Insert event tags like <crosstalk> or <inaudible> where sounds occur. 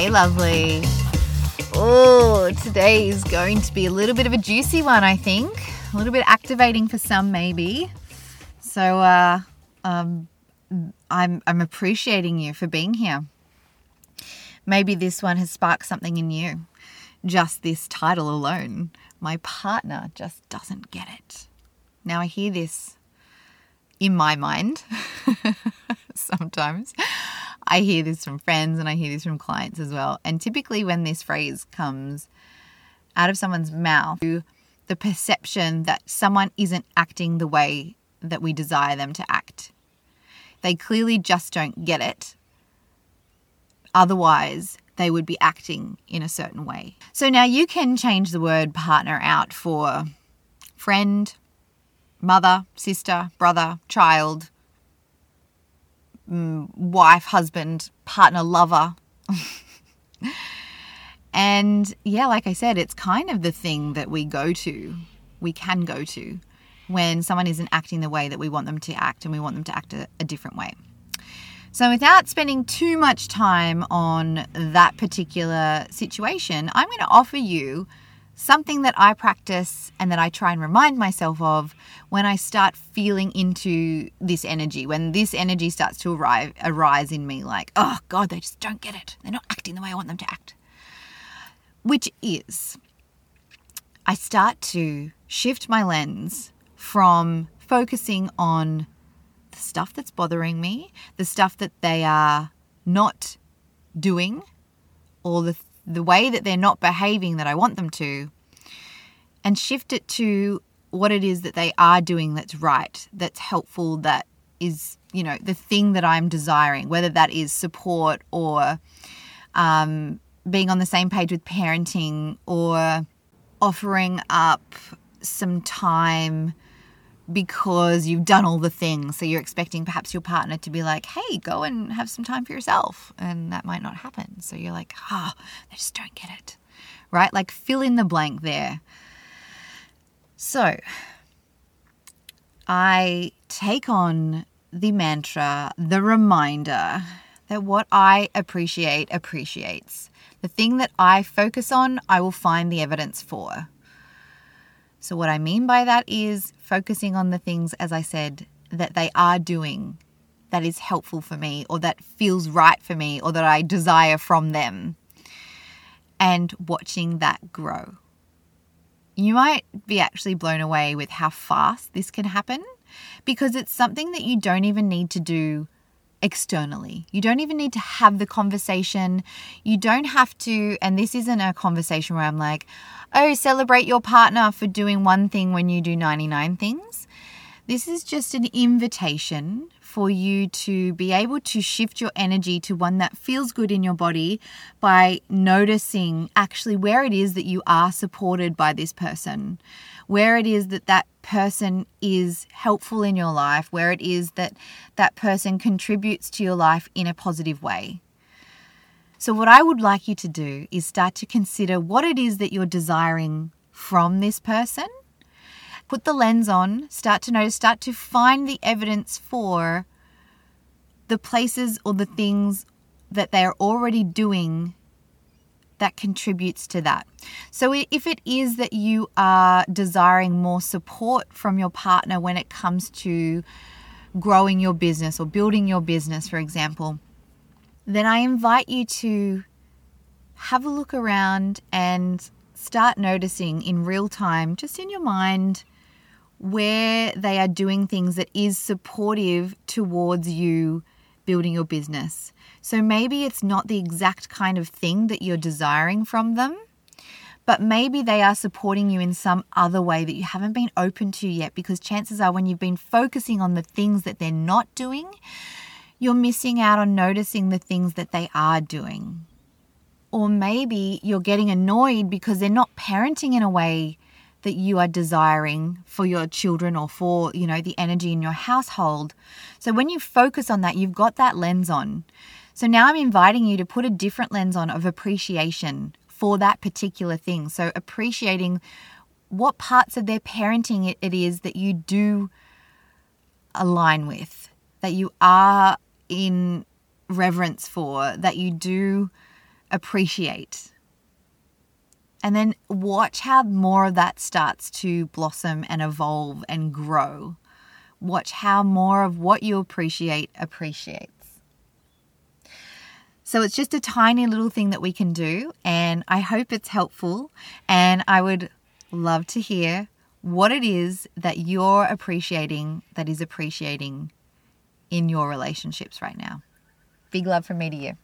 Hey, lovely. Oh, today is going to be a little bit of a juicy one, I think. A little bit activating for some, maybe. So, uh, um, I'm I'm appreciating you for being here. Maybe this one has sparked something in you. Just this title alone. My partner just doesn't get it. Now I hear this in my mind <laughs> sometimes. I hear this from friends and I hear this from clients as well. And typically, when this phrase comes out of someone's mouth, the perception that someone isn't acting the way that we desire them to act. They clearly just don't get it. Otherwise, they would be acting in a certain way. So now you can change the word partner out for friend, mother, sister, brother, child, mm, wife, husband, partner, lover. and yeah, like I said, it's kind of the thing that we go to, we can go to when someone isn't acting the way that we want them to act and we want them to act a, a different way. So, without spending too much time on that particular situation, I'm going to offer you something that I practice and that I try and remind myself of when I start feeling into this energy, when this energy starts to arrive, arise in me, like, oh God, they just don't get it. They're not acting the way I want them to act. Which is, I start to shift my lens from focusing on the stuff that's bothering me, the stuff that they are not doing, or the the way that they're not behaving that I want them to and shift it to what it is that they are doing that's right, that's helpful, that is, you know, the thing that I'm desiring, whether that is support or um, being on the same page with parenting or offering up some time because you've done all the things. So you're expecting perhaps your partner to be like, hey, go and have some time for yourself. And that might not happen. So you're like, ah, oh, they just don't get it. Right? Like fill in the blank there. So I take on the mantra, the reminder that what I appreciate appreciates. The thing that I focus on, I will find the evidence for. So, what I mean by that is focusing on the things, as I said, that they are doing that is helpful for me or that feels right for me or that I desire from them and watching that grow. You might be actually blown away with how fast this can happen because it's something that you don't even need to do externally. You don't even need to have the conversation. You don't have to, and this isn't a conversation where I'm like, oh, celebrate your partner for doing one thing when you do 99 things. This is just an invitation for you to be able to shift your energy to one that feels good in your body by noticing actually where it is that you are supported by this person, where it is that that person is helpful in your life, where it is that that person contributes to your life in a positive way. So, what I would like you to do is start to consider what it is that you're desiring from this person. Put the lens on, start to notice, start to find the evidence for the places or the things that they're already doing that contributes to that. So, if it is that you are desiring more support from your partner when it comes to growing your business or building your business, for example, then I invite you to have a look around and start noticing in real time, just in your mind, where they are doing things that is supportive towards you building your business. So maybe it's not the exact kind of thing that you're desiring from them, but maybe they are supporting you in some other way that you haven't been open to yet because chances are when you've been focusing on the things that they're not doing, you're missing out on noticing the things that they are doing. Or maybe you're getting annoyed because they're not parenting in a way that you are desiring for your children or for, you know, the energy in your household. So when you focus on that, you've got that lens on. So now I'm inviting you to put a different lens on of appreciation for that particular thing. So appreciating what parts of their parenting it is that you do align with, that you are in reverence for, that you do appreciate. And then watch how more of that starts to blossom and evolve and grow. Watch how more of what you appreciate appreciates. So it's just a tiny little thing that we can do, and I hope it's helpful. And I would love to hear what it is that you're appreciating that is appreciating in your relationships right now. Big love from me to you.